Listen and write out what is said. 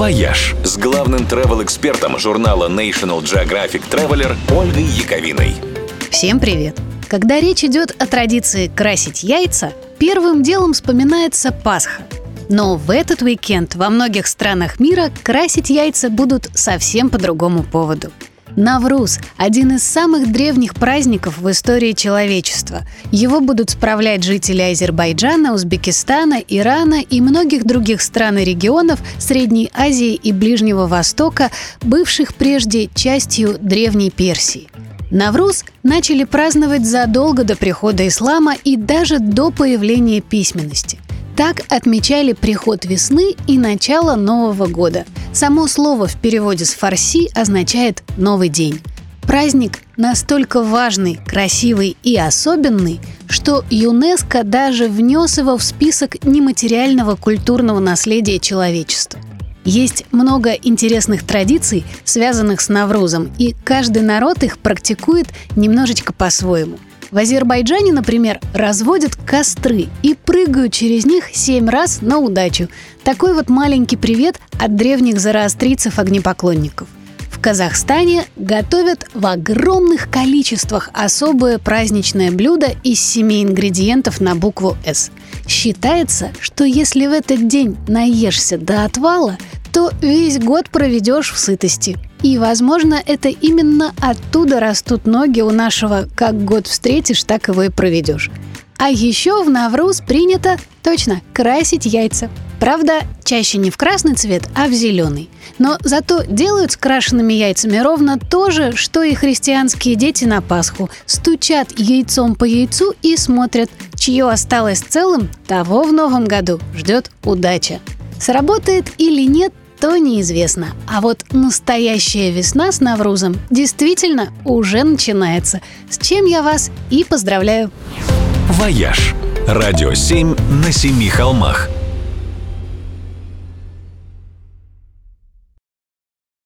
«Вояж» с главным travel-экспертом журнала National Geographic Traveler Ольгой Яковиной. Всем привет! Когда речь идет о традиции красить яйца, первым делом вспоминается Пасха. Но в этот уикенд во многих странах мира красить яйца будут совсем по другому поводу – Навруз – один из самых древних праздников в истории человечества. Его будут справлять жители Азербайджана, Узбекистана, Ирана и многих других стран и регионов Средней Азии и Ближнего Востока, бывших прежде частью Древней Персии. Навруз начали праздновать задолго до прихода ислама и даже до появления письменности – так отмечали приход весны и начало Нового года. Само слово в переводе с фарси означает «новый день». Праздник настолько важный, красивый и особенный, что ЮНЕСКО даже внес его в список нематериального культурного наследия человечества. Есть много интересных традиций, связанных с Наврузом, и каждый народ их практикует немножечко по-своему – в Азербайджане, например, разводят костры и прыгают через них семь раз на удачу. Такой вот маленький привет от древних зороастрийцев-огнепоклонников. В Казахстане готовят в огромных количествах особое праздничное блюдо из семи ингредиентов на букву «С». Считается, что если в этот день наешься до отвала, то весь год проведешь в сытости. И, возможно, это именно оттуда растут ноги у нашего «как год встретишь, так его и проведешь». А еще в Навруз принято, точно, красить яйца. Правда, чаще не в красный цвет, а в зеленый. Но зато делают с крашенными яйцами ровно то же, что и христианские дети на Пасху. Стучат яйцом по яйцу и смотрят, чье осталось целым, того в новом году ждет удача. Сработает или нет, то неизвестно. А вот настоящая весна с Наврузом действительно уже начинается. С чем я вас и поздравляю. «Вояж» – радио 7 на семи холмах –